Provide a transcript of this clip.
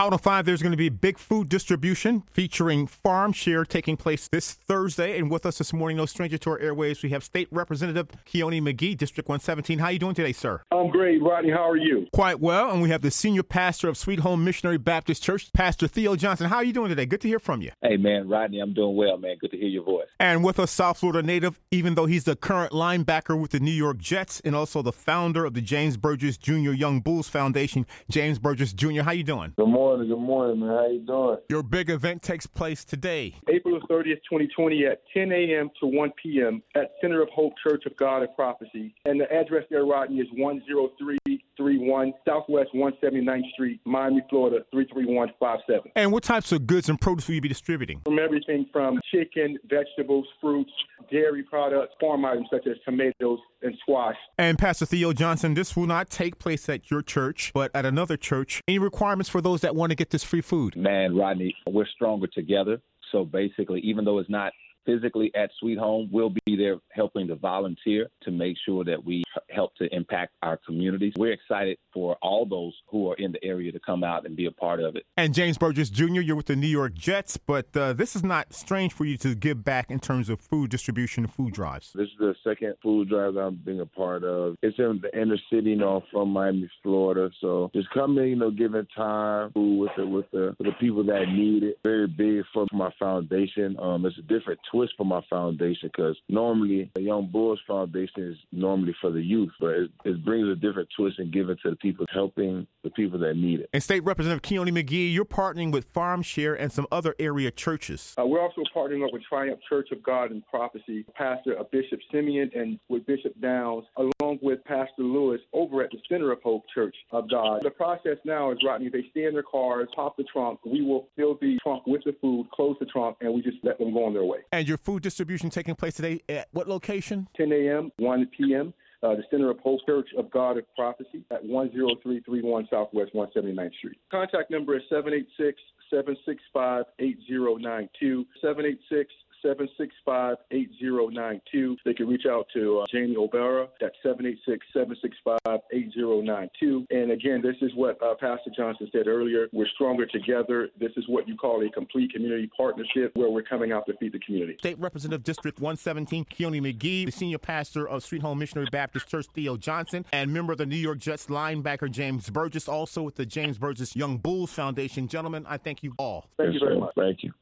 Out on 5, there's going to be big food distribution featuring Farm Share taking place this Thursday. And with us this morning, no stranger to our airways, we have State Representative Kionne McGhee, District 117. How are you doing today, sir? I'm great, Rodney. How are you? Quite well. And we have the senior pastor of Sweet Home Missionary Baptist Church, Pastor Theo Johnson. How are you doing today? Good to hear from you. Hey, man, Rodney, I'm doing well, man. Good to hear your voice. And with us, South Florida native, even though he's the current linebacker with the New York Jets and also the founder of the James Burgess Jr. Young Bulls Foundation, James Burgess Jr. How are you doing? Good morning. Good morning, man. How you doing? Your big event takes place today. April 30th, 2020 at 10 a.m. to 1 p.m. at Center of Hope Church of God of Prophecy. And the address there, Rodney, is 10331 Southwest 179th Street, Miami, Florida 33157. And what types of goods and produce will you be distributing? From everything from chicken, vegetables, fruits, dairy products, farm items such as tomatoes and squash. And Pastor Theo Johnson, this will not take place at your church, but at another church. Any requirements for those that want to get this free food? Man, Rodney, we're stronger together. So basically, even though it's not physically at Sweet Home, we'll be there helping to volunteer to make sure that we help to impact our communities. We're excited for all those who are in the area to come out and be a part of it. And James Burgess Jr., you're with the New York Jets, but uh, this is not strange for you to give back in terms of food distribution and food drives. This is the second food drive that I'm being a part of. It's in the inner city, you know, from Miami, Florida. So just coming, you know, giving time food with the with the with the people that need it. Very big for my foundation. Um, it's a different twist for my foundation because normally the Young Bulls Foundation is normally for the youth, but it, it brings a different twist and giving to the people, helping the people that need it. And State Representative Kionne McGhee, you're partnering with Farm Share and some other area churches. Uh, we're also partnering up with Triumph Church of God and Prophecy, Pastor uh, Bishop Simeon, and with Bishop Downs, along with Pastor Lewis over at the Center of Hope Church of God. The process now is, Rodney, they stay in their cars, pop the trunk. We will fill the trunk with the food, close the trunk, and we just let them go on their way. And your food distribution taking place today at what location? 10 a.m., 1 p.m. Uh, the Center of Hope Church of God of Prophecy at 10331 Southwest 179th Street. Contact number is 786 765 8092. 786 765 8092. They can reach out to uh, Jamie O'Bara. That's 786 765 8092. And again, this is what uh, Pastor Johnson said earlier. We're stronger together. This is what you call a complete community partnership where we're coming out to feed the community. State Representative District 117, Kionne McGhee, the senior pastor of Sweet Home Missionary Baptist Church, Theo Johnson, and member of the New York Jets linebacker James Burgess, also with the James Burgess Young Bulls Foundation. Gentlemen, I thank you all. Thank you very much. Thank you.